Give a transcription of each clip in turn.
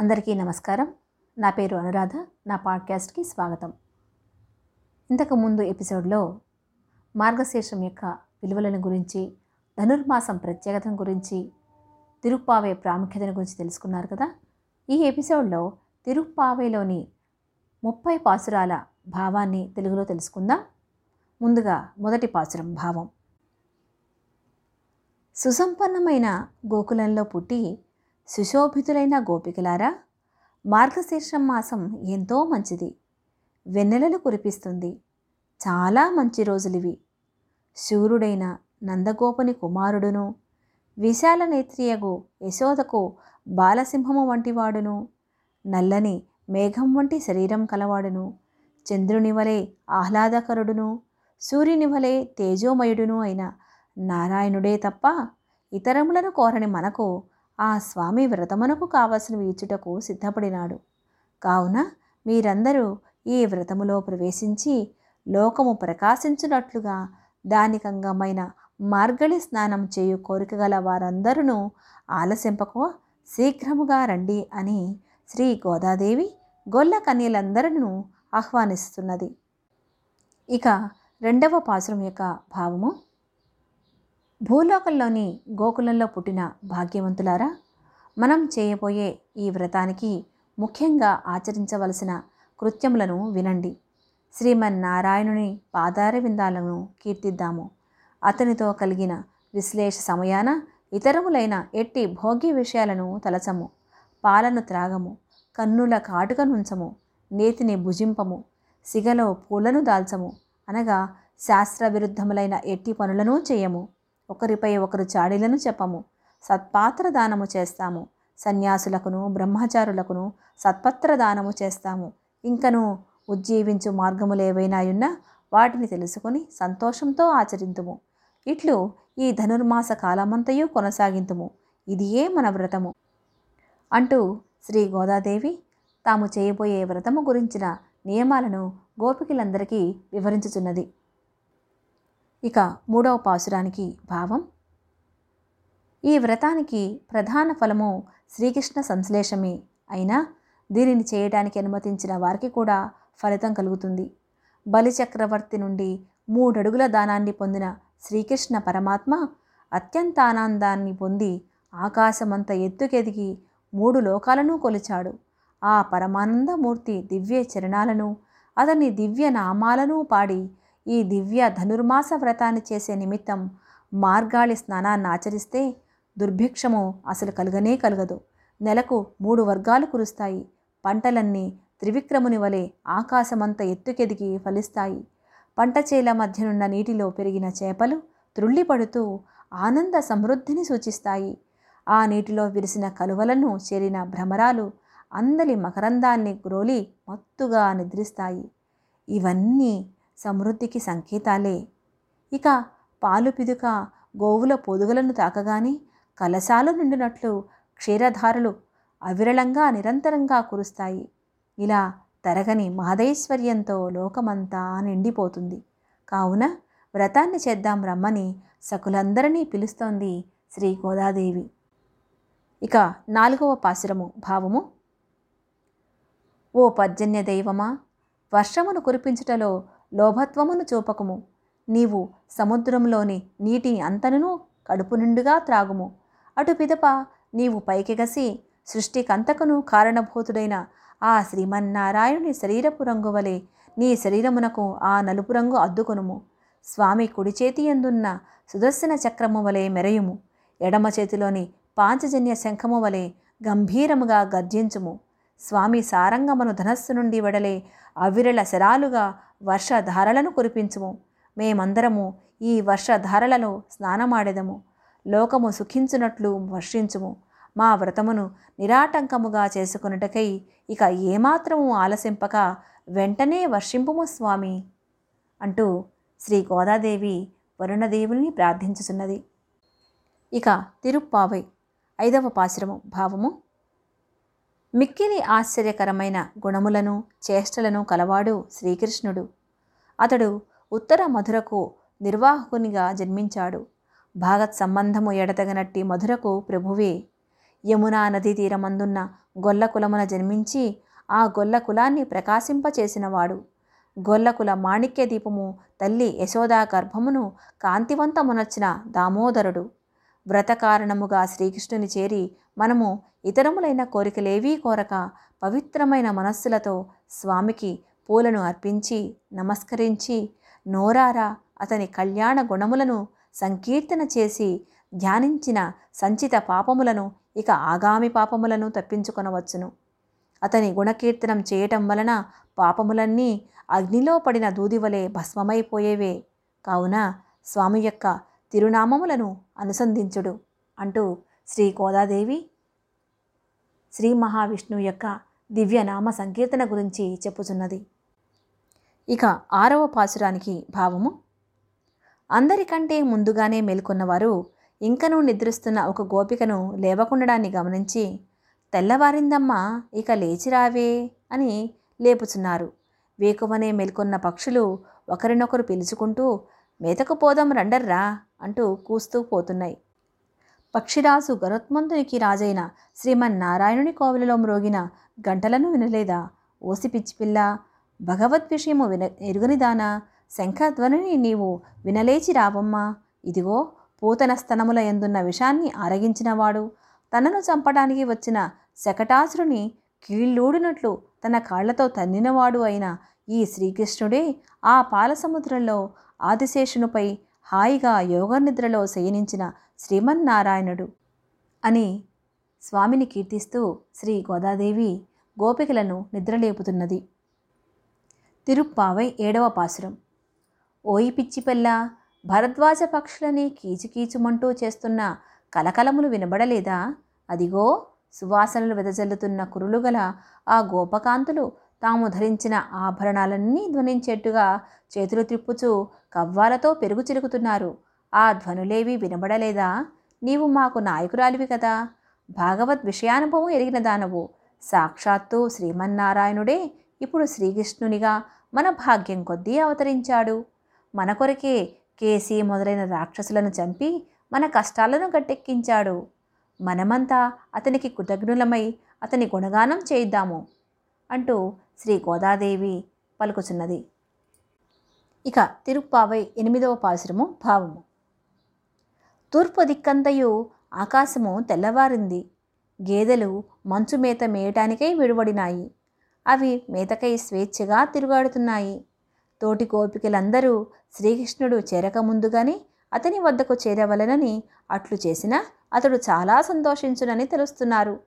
అందరికీ నమస్కారం. నా పేరు అనురాధ. నా పాడ్కాస్ట్కి స్వాగతం. ఇంతకు ముందు ఎపిసోడ్లో మార్గశీర్షం యొక్క విలువలను గురించి ధనుర్మాసం ప్రత్యేకతను గురించి తిరుప్పావే ప్రాముఖ్యతను గురించి తెలుసుకున్నారు కదా? ఈ ఎపిసోడ్లో తిరుప్పావేలోని ముప్పై పాసురాల భావాన్ని తెలుగులో తెలుసుకుందాం. ముందుగా మొదటి పాసురం భావం. సుసంపన్నమైన గోకులంలో పుట్టి సుశోభితులైన గోపికలారా మార్గశీర్షం మాసం ఎంతో మంచిది. వెన్నెలలు కురిపిస్తుంది. చాలా మంచి రోజులివి. శూరుడైన నందగోపుని కుమారుడును విశాల నేత్రియగు యశోదకు బాలసింహము వంటివాడును నల్లని మేఘం వంటి శరీరం కలవాడును చంద్రుని వలె ఆహ్లాదకరుడును సూర్యుని వలె తేజోమయుడును అయిన నారాయణుడే తప్ప ఇతరములను కోరని మనకు ఆ స్వామి వ్రతమునకు కావలసినవి ఇచ్చుటకు సిద్ధపడినాడు. కావున మీరందరూ ఈ వ్రతములో ప్రవేశించి లోకము ప్రకాశించినట్లుగా దానికంగమైన మార్గళి స్నానం చేయు కోరిక గల వారందరూ ఆలసింపకు శీఘ్రముగా రండి అని శ్రీ గోదాదేవి గొల్ల కన్యలందరినూ ఆహ్వానిస్తున్నది. ఇక రెండవ పాసురం యొక్క భావము భూలోకంలోని గోకులంలో పుట్టిన భాగ్యవంతులారా మనం చేయబోయే ఈ వ్రతానికి ముఖ్యంగా ఆచరించవలసిన కృత్యములను వినండి. శ్రీమన్నారాయణుని పాదార విందాలను కీర్తిద్దాము. అతనితో కలిగిన విశ్లేష సమయాన ఇతరములైన ఎట్టి భోగ్య విషయాలను తలచము. పాలను త్రాగము. కన్నుల కాటుక నుంచము. నేతిని భుజింపము. సిగలో పూలను దాల్చము. అనగా శాస్త్ర విరుద్ధములైన ఎట్టి పనులను చేయము. ఒకరిపై ఒకరు చాడీలను చెప్పము. సత్పాత్ర దానము చేస్తాము. సన్యాసులకును బ్రహ్మచారులకును సత్పత్ర దానము చేస్తాము. ఇంకను ఉజ్జీవించు మార్గములు మార్గములేవైనాయున్నా వాటిని తెలుసుకొని సంతోషంతో ఆచరింతుము. ఇట్లు ఈ ధనుర్మాస కాలమంతయు కొనసాగింతుము. ఇదియే మన వ్రతము. అంటూ శ్రీ గోదాదేవి తాము చేయబోయే వ్రతము గురించిన నియమాలను గోపికలందరికీ వివరించుచున్నది. ఇక మూడవ పాసురానికి భావం. ఈ వ్రతానికి ప్రధాన ఫలము శ్రీకృష్ణ సంశ్లేషమే అయినా దీనిని చేయడానికి అనుమతించిన వారికి కూడా ఫలితం కలుగుతుంది. బలిచక్రవర్తి నుండి మూడడుగుల దానాన్ని పొందిన శ్రీకృష్ణ పరమాత్మ అత్యంత ఆనందాన్ని పొంది ఆకాశమంత ఎత్తుకెదిగి మూడు లోకాలను కొలిచాడు. ఆ పరమానందమూర్తి దివ్య చరణాలను అతని దివ్య నామాలను పాడి ఈ దివ్య ధనుర్మాస వ్రతాన్ని చేసే నిమిత్తం మార్గాళి స్నానాన్ని ఆచరిస్తే దుర్భిక్షము అసలు కలుగనే కలగదు. నెలకు మూడు వర్గాలు కురుస్తాయి. పంటలన్నీ త్రివిక్రముని వలె ఆకాశమంత ఎత్తుకెదిగి ఫలిస్తాయి. పంట చేల మధ్యనున్న నీటిలో పెరిగిన చేపలు త్రుళ్ళిపడుతూ ఆనంద సమృద్ధిని సూచిస్తాయి. ఆ నీటిలో విరిసిన కలువలను చేరిన భ్రమరాలు అందలి మకరందాన్ని గ్రోలి మత్తుగా నిద్రిస్తాయి. ఇవన్నీ సమృద్ధికి సంకేతాలే. ఇక పాలు పిదుక గోవుల పొదుగులను తాకగానే కలశాలు నిండినట్లు క్షీరధారలు అవిరళంగా నిరంతరంగా కురుస్తాయి. ఇలా తరగని మహదైశ్వర్యంతో లోకమంతా నిండిపోతుంది. కావున వ్రతాన్ని చేద్దాం రమ్మని సకులందరినీ పిలుస్తోంది శ్రీ గోదాదేవి ఇక నాలుగవ పాసురము భావము. ఓ పర్జన్య దైవమా వర్షమును కురిపించుటలో లోభత్వమును చూపకము. నీవు సముద్రంలోని నీటిని అంతనును కడుపు నిండుగా త్రాగుము. అటు పిదప నీవు పైకెగసి సృష్టికంతకును కారణభూతుడైన ఆ శ్రీమన్నారాయణుని శరీరపు రంగు వలె నీ శరీరమునకు ఆ నలుపు రంగు అద్దుకొనుము. స్వామి కుడి చేతి ఎందున్న సుదర్శన చక్రము వలె మెరయుము. ఎడమ చేతిలోని పాంచజన్య శంఖము వలె గంభీరముగా గర్జించుము. స్వామి సారంగమను ధనస్సు నుండి వెడలే అవిరళ శరాలుగా వర్షధారలను కురిపించుము. మేమందరము ఈ వర్షధారలలో స్నానమాడెదము. లోకము సుఖించునట్లు వర్షించుము. మా వ్రతమును నిరాటంకముగా చేసుకున్నటకై ఇక ఏమాత్రము ఆలసింపక వెంటనే వర్షింపుము స్వామి అంటూ శ్రీ గోదాదేవి వరుణదేవుల్ని ప్రార్థించుచున్నది. ఇక తిరుప్పావై ఐదవ పాశ్రము భావము. మిక్కిలి ఆశ్చర్యకరమైన గుణములను చేష్టలను కలవాడు శ్రీకృష్ణుడు. అతడు ఉత్తర మధురకు నిర్వాహకునిగా జన్మించాడు. భాగత్ సంబంధము ఎడతగనట్టి మధురకు ప్రభువే. యమునా నదీ తీరమందున్న గొల్ల కులమున జన్మించి ఆ గొల్ల కులాన్ని ప్రకాశింపచేసినవాడు. గొల్లకుల మాణిక్య దీపము తల్లి యశోదా గర్భమును కాంతివంతమునర్చిన దామోదరుడు. వ్రత కారణముగా శ్రీకృష్ణుని చేరి మనము ఇతరములైన కోరికలేవీ కోరక పవిత్రమైన మనస్సులతో స్వామికి పూలను అర్పించి నమస్కరించి నోరారా అతని కళ్యాణ గుణములను సంకీర్తన చేసి ధ్యానించిన సంచిత పాపములను ఇక ఆగామి పాపములను తప్పించుకొనవచ్చును. అతని గుణకీర్తనం చేయటం వలన పాపములన్నీ అగ్నిలో పడిన దూదివలే భస్మమైపోయేవే. కావున స్వామి యొక్క తిరునామములను అనుసంధించుడు అంటూ శ్రీ గోదాదేవి శ్రీ మహావిష్ణువు యొక్క దివ్యనామ సంకీర్తన గురించి చెప్పుచున్నది. ఇక ఆరవ పాసురానికి భావము. అందరికంటే ముందుగానే మేల్కొన్నవారు ఇంకనూ నిద్రిస్తున్న ఒక గోపికను లేవకుండడాన్ని గమనించి తెల్లవారిందమ్మా ఇక లేచిరావే అని లేపుచున్నారు. వేకువనే మేల్కొన్న పక్షులు ఒకరినొకరు పిలుచుకుంటూ మేతకు పోదాం రండర్రా అంటూ కూస్తూ పోతున్నాయి. పక్షిరాజు గరుత్మంతునికి రాజైన శ్రీమన్నారాయణుని కోవిలలో మ్రోగిన గంటలను వినలేదా? ఓసి పిచ్చిపిల్ల భగవద్ విషయము విన ఎరుగనిదానా శంఖధ్వనిని నీవు వినలేచి రావమ్మా. ఇదిగో పూతన స్తనముల ఎందున్న విషాన్ని ఆరగించినవాడు. తనను చంపడానికి వచ్చిన శకటాసురుని కీళ్ళూడినట్లు తన కాళ్ళతో తన్నినవాడు అయిన ఈ శ్రీకృష్ణుడే ఆ పాలసముద్రంలో ఆదిశేషునిపై హాయిగా యోగనిద్రలో శయనించిన శ్రీమన్నారాయణుడు అని స్వామిని కీర్తిస్తూ శ్రీ గోదాదేవి గోపికలను నిద్రలేపుతున్నది. తిరుప్పావై ఏడవ పాసురం ఓయి పిచ్చిపెల్ల భరద్వాజ పక్షులని కీచుకీచుమంటూ చేస్తున్న కలకలములు వినబడలేదా? అదిగో సువాసనలు వెదజల్లుతున్న కురులుగల ఆ గోపకాంతులు తాము ధరించిన ఆభరణాలన్నీ ధ్వనించేట్టుగా చేతులు త్రిప్పుచూ కవ్వాలతో పెరుగు చిలుకుతున్నారు. ఆ ధ్వనులేవి వినబడలేదా? నీవు మాకు నాయకురాలివి కదా. భాగవత్ విషయానుభవం ఎరిగిన దానవు. సాక్షాత్తు శ్రీమన్నారాయణుడే ఇప్పుడు శ్రీకృష్ణునిగా మన భాగ్యం కొద్దీ అవతరించాడు. మన కొరకే కేసి మొదలైన రాక్షసులను చంపి మన కష్టాలను గట్టెక్కించాడు. మనమంతా అతనికి కృతజ్ఞులమై అతని గుణగానం చేయిద్దాము అంటూ శ్రీ గోదాదేవి పలుకుచున్నది. ఇక తిరుప్పావై ఎనిమిదవ పాసురము భావము. తూర్పు దిక్కంతయు ఆకాశము తెల్లవారింది. గేదెలు మంచు మేత మేయటానికై విడువడినాయి అవి మేతకై స్వేచ్ఛగా తిరుగాడుతున్నాయి. తోటి గోపికలందరూ శ్రీకృష్ణుడు చేరక ముందుగానే అతని వద్దకు చేరవలనని అట్లు చేసినా అతడు చాలా సంతోషించునని తెలుస్తున్నారు.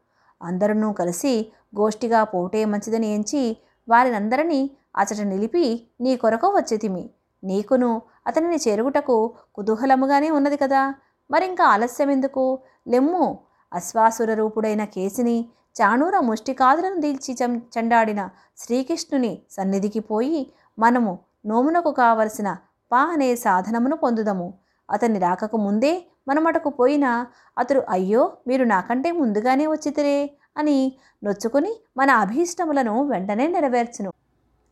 అందరూ కలిసి గోష్ఠిగా పోటే మంచిదని ఎంచి వారినందరినీ అతడు నిలిపి నీ కొరకు వచ్చేతిమి. నీకును అతనిని చేరుగుటకు కుతూహలముగానే ఉన్నది కదా. మరింకా ఆలస్యం ఎందుకు? లెమ్ము అశ్వాసుర రూపుడైన కేసిని చాణూర ముష్టికాదులను దీల్చి చం చండాడిన శ్రీకృష్ణుని సన్నిధికి పోయి మనము నోమునకు కావలసిన పా అనే సాధనమును పొందుదము. అతన్ని రాకకు ముందే మనమటకు పోయినా అతడు అయ్యో మీరు నాకంటే ముందుగానే వచ్చితిరే అని నొచ్చుకుని మన అభీష్టములను వెంటనే నెరవేర్చును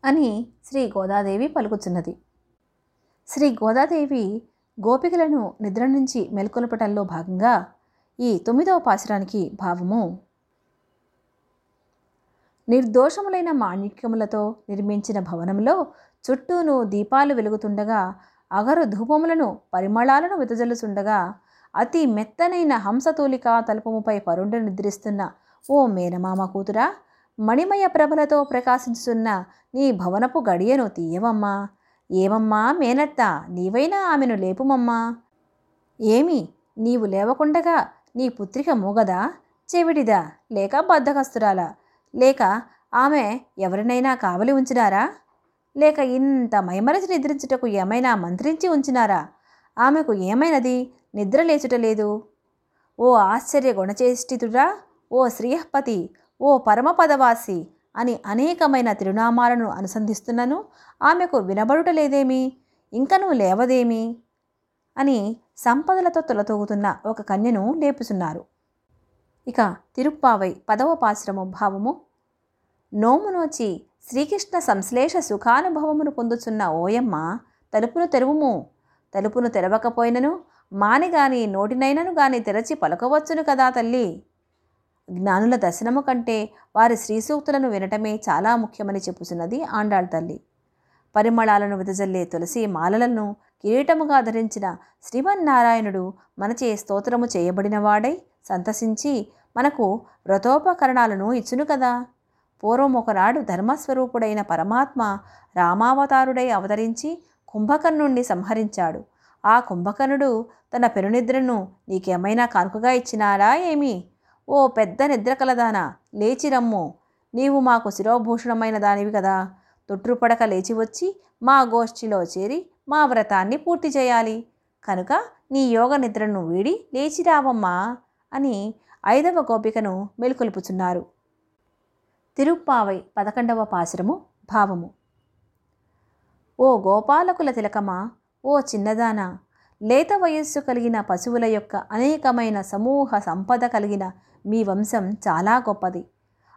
అని శ్రీ గోదాదేవి పలుకుచున్నది. శ్రీ గోదాదేవి గోపికలను నిద్ర నుంచి మెల్కొల్పటంలో భాగంగా ఈ తొమ్మిదవ పాశురానికి భావము. నిర్దోషములైన మాణిక్యములతో నిర్మించిన భవనంలో చుట్టూను దీపాలు వెలుగుతుండగా అగరు ధూపములను పరిమళాలను వెదజల్లుచుండగా అతి మెత్తనైన హంసతూలిక తలుపముపై పరుండు నిద్రిస్తున్న ఓ మేనమామ కూతురా మణిమయ ప్రభలతో ప్రకాశించుచున్న నీ భవనపు గడియను తీయవమ్మా. ఏమమ్మా మేనత్త? నీవైనా ఆమెను లేపుమమ్మా. ఏమి? నీవు లేవకుండగా నీ పుత్రిక మూగదా? చెవిడిదా? లేక బద్ధకస్తురాలా? లేక ఆమె ఎవరినైనా కావలి ఉంచినారా? లేక ఇంత మైమరచి నిద్రించుటకు ఏమైనా మంత్రించి ఉంచినారా? ఆమెకు ఏమైనది? నిద్ర లేచుట లేదు. ఓ ఆశ్చర్య గుణచేష్టితుడా ఓ శ్రీహపతి? ఓ పరమపదవాసి? అని అనేకమైన తిరునామాలను అనుసంధిస్తున్నను. ఆమెకు వినబడుట లేదేమి? ఇంకనూ లేవదేమి? అని సంపదలతో తొలతూగుతున్న ఒక కన్యను లేపుచున్నారు. ఇక తిరుప్పావై పదవ పాశ్రమ భావము. నోమునోచి శ్రీకృష్ణ సంశ్లేష సుఖానుభవమును పొందుచున్న ఓయమ్మ తలుపును తెరువుము. తలుపును తెరవకపోయినను మాని గాని నోటినైనను గాని తెరచి పలకవచ్చును కదా తల్లి. జ్ఞానుల దర్శనము కంటే వారి శ్రీసూక్తులను వినటమే చాలా ముఖ్యమని చెప్పుచున్నది ఆండాళ్ తల్లి. పరిమళాలను వెదజల్లే తులసి మాలలను కిరీటముగా ధరించిన శ్రీమన్నారాయణుడు మనచే స్తోత్రము చేయబడినవాడై సంతసించి మనకు వ్రతోపకరణాలను ఇచ్చును కదా. పూర్వం ఒకనాడు ధర్మస్వరూపుడైన పరమాత్మ రామావతారుడై అవతరించి కుంభకర్ణుణ్ణి సంహరించాడు. ఆ కుంభకర్ణుడు తన పెరునిద్రను నీకేమైనా కానుకగా ఇచ్చినారా ఏమి? ఓ పెద్ద నిద్ర కలదానా లేచి రమ్ము. నీవు మాకు శిరోభూషణమైన దానివి కదా. తొట్టుపడక లేచి వచ్చి మా గోష్ఠిలో చేరి మా వ్రతాన్ని పూర్తి చేయాలి. కనుక నీ యోగ నిద్రను వీడి లేచి రావమ్మా అని ఐదవ గోపికను మెలుకొల్పుచున్నారు. తిరుప్పావై పదకొండవ పాసురము భావము. ఓ గోపాలకుల తిలకమా ఓ చిన్నదానా లేత వయస్సు కలిగిన పశువుల యొక్క అనేకమైన సమూహ సంపద కలిగిన మీ వంశం చాలా గొప్పది.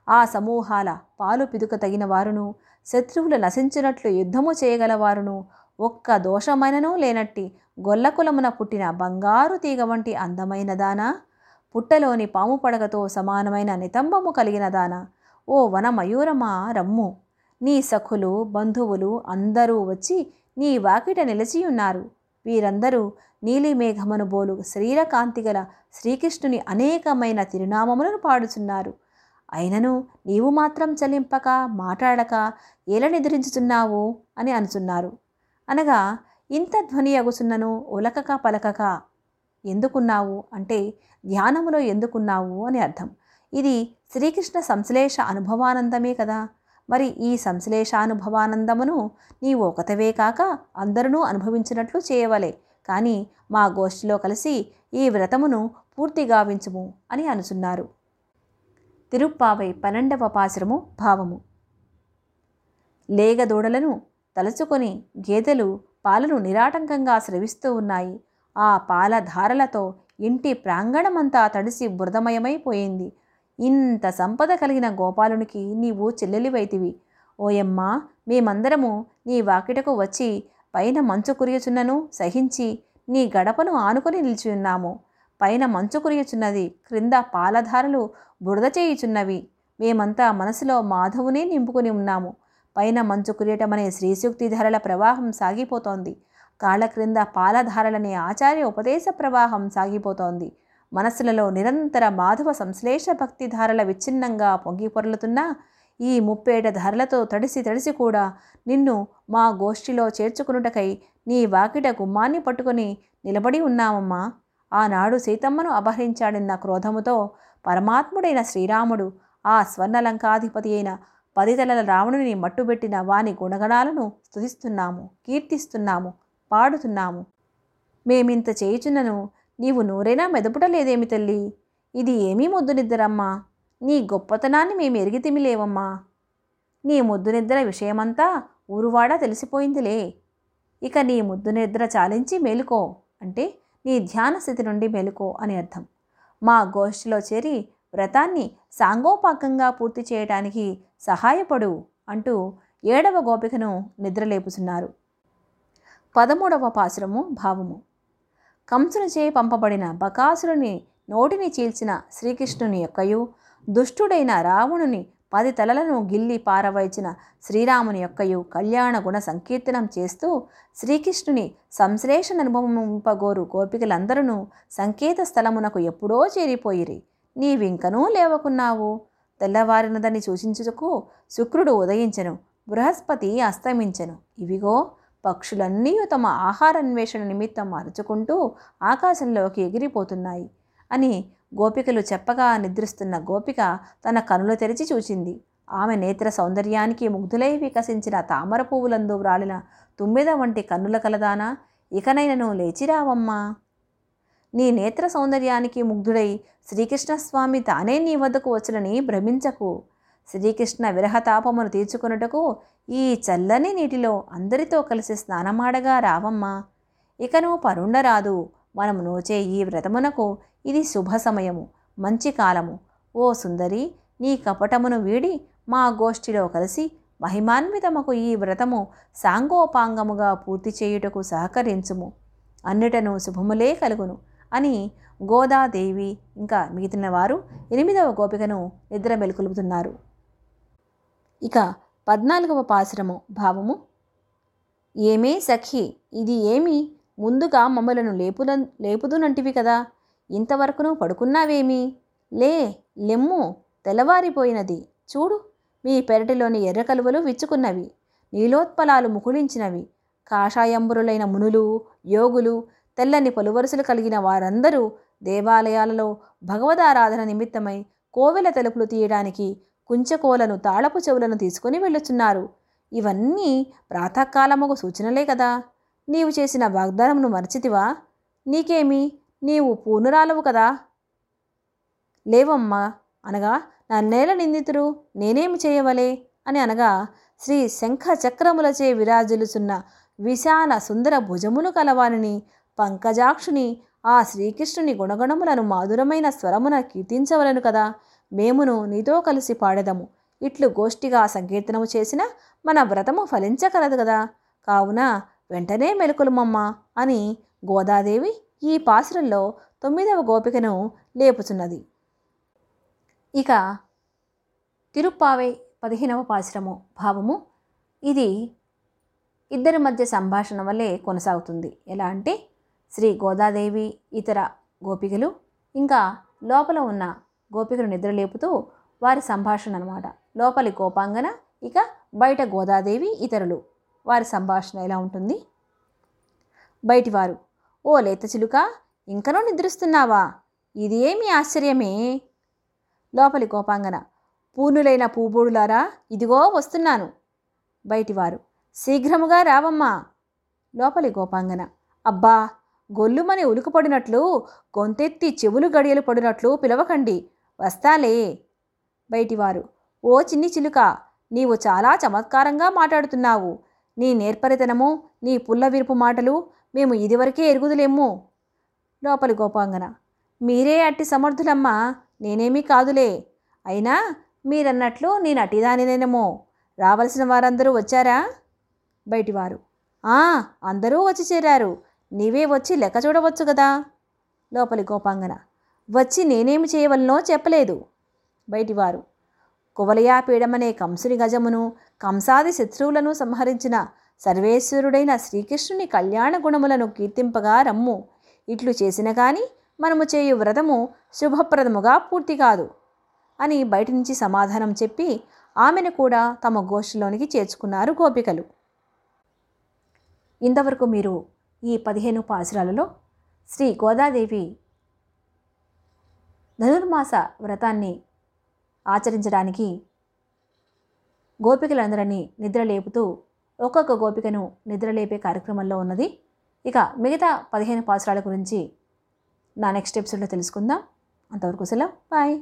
ఆ సమూహాల పాలు పిదుక తగిన వారును శత్రువులు నశించినట్లు యుద్ధము చేయగలవారును ఒక్క దోషమైననూ లేనట్టి గొల్లకులమున పుట్టిన బంగారు తీగ వంటి అందమైన దానా? పుట్టలోని పాము పడగతో సమానమైన నితంబము కలిగిన దానా? ఓ వన మయూరమా రమ్ము! నీ సఖులు బంధువులు అందరూ వచ్చి నీ వాకిట నిలిచియున్నారు. వీరందరూ నీలిమేఘమును బోలు శరీరకాంతి గల శ్రీకృష్ణుని అనేకమైన తిరునామములను పాడుచున్నారు. అయినను నీవు మాత్రం చలింపక మాట్లాడక ఎలా నిద్రించుచున్నావు అని అనుచున్నారు. అనగా ఇంత ధ్వని అగుచున్నను ఉలకక పలకక ఎందుకున్నావు? అంటే ధ్యానములో ఎందుకున్నావు? అని అర్థం. ఇది శ్రీకృష్ణ సంశ్లేష అనుభవానందమే కదా? మరి ఈ సంశ్లేషానుభవానందమును నీవు ఒకతవే కాక అందరూ అనుభవించినట్లు చేయవలే. కానీ మా గోష్ఠిలో కలిసి ఈ వ్రతమును పూర్తి గావించుము అని అనుచున్నారు తిరుప్పావై పన్నెండవ పాసురము భావము. లేగదూడలను తలుచుకొని గేదెలు పాలను నిరాటంకంగా స్రవిస్తూ ఉన్నాయి. ఆ పాల ధారలతో ఇంటి ప్రాంగణమంతా తడిసి బురదమయమైపోయింది. ఇంత సంపద కలిగిన గోపాలునికి నీవు చెల్లెలివైతివి. ఓయమ్మా మేమందరము నీ వాకిటకు వచ్చి పైన మంచు కురియుచున్నను సహించి నీ గడపను ఆనుకొని నిలిచి ఉన్నాము. పైన మంచు కురియుచున్నది క్రింద పాలధారలు బురద చేయుచున్నవి. మేమంతా మనసులో మాధవునే నింపుకొని ఉన్నాము. పైన మంచు కురియటమనే శ్రీసూక్తి ధరల ప్రవాహం సాగిపోతోంది. కాళ్ళ క్రింద పాలధారలనే ఆచార్య ఉపదేశ ప్రవాహం సాగిపోతోంది. మనసులలో నిరంతర మాధవ సంశ్లేష భక్తి ధారల విచ్ఛిన్నంగా పొంగి పొరలుతున్నా ఈ ముప్పేట ధరలతో తడిసి తడిసి కూడా నిన్ను మా గోష్ఠిలో చేర్చుకునుటకై నీ వాకిట గుమ్మాన్ని పట్టుకొని నిలబడి ఉన్నామమ్మా. ఆనాడు సీతమ్మను అపహరించాడన్న క్రోధముతో పరమాత్ముడైన శ్రీరాముడు ఆ స్వర్ణలంకాధిపతి అయిన పదితలల రావణుని మట్టుబెట్టిన వాని గుణగణాలను స్తుతిస్తున్నాము కీర్తిస్తున్నాము పాడుతున్నాము. మేమింత చేయుచున్నను నీవు నోరైనా మెదపుటలేదేమి తల్లి? ఇది ఏమీ ముద్దు నిద్రమ్మా నీ గొప్పతనాన్ని మేము ఎరిగితిమిలేవమ్మా నీ ముద్దు నిద్ర విషయమంతా ఊరువాడ తెలిసిపోయిందిలే. ఇక నీ ముద్దు నిద్ర చాలించి మేలుకో. అంటే నీ ధ్యాన స్థితి నుండి మేలుకో అని అర్థం. మా గోష్ఠిలో చేరి వ్రతాన్ని సాంగోపాకంగా పూర్తి చేయటానికి సహాయపడు అంటూ ఏడవ గోపికను నిద్రలేపుచున్నారు. పదమూడవ పాసురము భావము. కంసునిచే పంపబడిన బకాసురుని నోటిని చీల్చిన శ్రీకృష్ణుని యొక్కయు దుష్టుడైన రావణుని పది తలలను గిల్లి పారవైచిన శ్రీరాముని యొక్కయు కళ్యాణ గుణ సంకీర్తనం చేస్తూ శ్రీకృష్ణుని సంశ్లేషణ అనుభవింపగోరు గోపికలందరూ సంకేత స్థలమునకు ఎప్పుడో చేరిపోయిరి. నీవింకనూ లేవకున్నావు. తెల్లవారినదని సూచించుటకు శుక్రుడు ఉదయించెను బృహస్పతి అస్తమించెను. ఇవిగో పక్షులన్నీ తమ ఆహారాన్వేషణ నిమిత్తం అరుచుకుంటూ ఆకాశంలోకి ఎగిరిపోతున్నాయి అని గోపికలు చెప్పగా నిద్రిస్తున్న గోపిక తన కనులు తెరిచి చూచింది. ఆమె నేత్ర సౌందర్యానికి ముగ్ధులై వికసించిన తామర పువ్వులందు వ్రాలిన తుమ్మెద వంటి కన్నుల కలదానా? ఇకనైనను లేచిరావమ్మా నీ నేత్ర సౌందర్యానికి ముగ్ధుడై శ్రీకృష్ణస్వామి తానే నీ వద్దకు వచ్చునని భ్రమించకు. శ్రీకృష్ణ విరహతాపమును తీర్చుకొనుటకు ఈ చల్లని నీటిలో అందరితో కలిసి స్నానమాడగా రావమ్మా. ఇకను పరుండరాదు. మనం నోచే ఈ వ్రతమునకు ఇది శుభ సమయము మంచి కాలము. ఓ సుందరి నీ కపటమును వీడి మా గోష్ఠిలో కలిసి మహిమాన్వితమకు ఈ వ్రతము సాంగోపాంగముగా పూర్తి చేయుటకు సహకరించుము. అన్నిటను శుభములే కలుగును అని గోదాదేవి ఇంకా మిగిలిన వారు ఎనిమిదవ గోపికను నిద్ర మెలుకొలుపుతున్నారు. ఇక పద్నాలుగవ పాశ్రము భావము. ఏమే సఖి ఇది ఏమి? ముందుగా మమ్మలను లేపుల లేపుదునంటివి కదా. ఇంతవరకును పడుకున్నావేమి? లే లెమ్ము తెల్లవారిపోయినది. చూడు మీ పెరటిలోని ఎర్ర కలువలు విచ్చుకున్నవి. నీలోత్పలాలు ముకుళించినవి. కాషాయంబురులైన మునులు యోగులు తెల్లని పలువరుసలు కలిగిన వారందరూ దేవాలయాలలో భగవదారాధన నిమిత్తమై కోవెల తలుపులు తీయడానికి కుంచకోలను తాళపు చెవులను తీసుకుని వెళ్ళుచున్నారు. ఇవన్నీ ప్రాతకాలముకు సూచనలే కదా. నీవు చేసిన వాగ్దానమును మరచితివా? నీకేమి? నీవు పూనురాలవు కదా? లేవమ్మా అనగా నన్నేల నిందితురు నేనేమి చేయవలే? అని అనగా శ్రీ శంఖ చక్రములచే విరాజులుచున్న విశాల సుందర భుజములు కలవానిని పంకజాక్షుని ఆ శ్రీకృష్ణుని గుణగణములను మాధురమైన స్వరమున కీర్తించవలను కదా. మేమును నీతో కలిసి పాడదము. ఇట్లు గోష్ఠిగా సంకీర్తనము చేసిన మన వ్రతము ఫలించగలదు కదా కావున వెంటనే మెలకులమమ్మ అని గోదాదేవి ఈ పాసురంలో తొమ్మిదవ గోపికను లేపుచున్నది. ఇక తిరుప్పావై పదిహేనవ పాశ్రము భావము. ఇది ఇద్దరి మధ్య సంభాషణ వల్లే కొనసాగుతుంది. ఎలా అంటే శ్రీ గోదాదేవి ఇతర గోపికలు ఇంకా లోపల ఉన్న గోపికలు నిద్రలేపుతూ వారి సంభాషణ అనమాట లోపలి గోపాంగన ఇక బయట గోదాదేవి ఇతరులు. వారి సంభాషణ ఎలా ఉంటుంది? బయటివారు ఓ లేత చిలుక ఇంకనూ నిద్రిస్తున్నావా? ఇది ఏమి ఆశ్చర్యమే? లోపలి కోపాంగన పూర్ణులైన పూబోడులారా ఇదిగో వస్తున్నాను. బయటివారు శీఘ్రముగా రావమ్మా. లోపలి గోపాంగన అబ్బా గొల్లుమని ఉలుకుపడినట్లు గొంతెత్తి చెవులు గడియలు పడినట్లు పిలవకండి. వస్తాలే. బయటివారు ఓ చిన్ని చిలుక నీవు చాలా చమత్కారంగా మాట్లాడుతున్నావు. నీ నేర్పరితనము నీ పుల్ల విరుపు మాటలు మేము ఇదివరకే ఎరుగుదులేము లోపలి గోపాంగన మీరే అట్టి సమర్థులమ్మా నేనేమీ కాదులే. అయినా మీరన్నట్లు నేను అటిదానినేమో రావలసిన వారందరూ వచ్చారా? బయటివారు ఆ అందరూ వచ్చి చేరారు. నీవే వచ్చి లెక్క చూడవచ్చు కదా లోపలి గోపాంగన వచ్చి నేనేమి చేయవలనో చెప్పలేదు. బయటివారు కువలయాపీడమనే కంసుని గజమును కంసాది శత్రువులను సంహరించిన సర్వేశ్వరుడైన శ్రీకృష్ణుని కళ్యాణ గుణములను కీర్తింపగా రమ్ము. ఇట్లు చేసిన కానీ మనము చేయు వ్రతము శుభప్రదముగా పూర్తి కాదు అని బయట నుంచి సమాధానం చెప్పి ఆమెను కూడా తమ గోష్ఠిలోనికి చేర్చుకున్నారు గోపికలు. ఇంతవరకు మీరు ఈ పదిహేను పాసురాలలో శ్రీ గోదాదేవి ధనుర్మాస వ్రతాన్ని ఆచరించడానికి గోపికలందరినీ నిద్రలేపుతూ ఒక్కొక్క గోపికను నిద్రలేపే కార్యక్రమంలో ఉన్నది. ఇక మిగతా పదిహేను పాసురాల గురించి నా నెక్స్ట్ ఎపిసోడ్లో తెలుసుకుందాం. అంతవరకు సెలవు. బాయ్.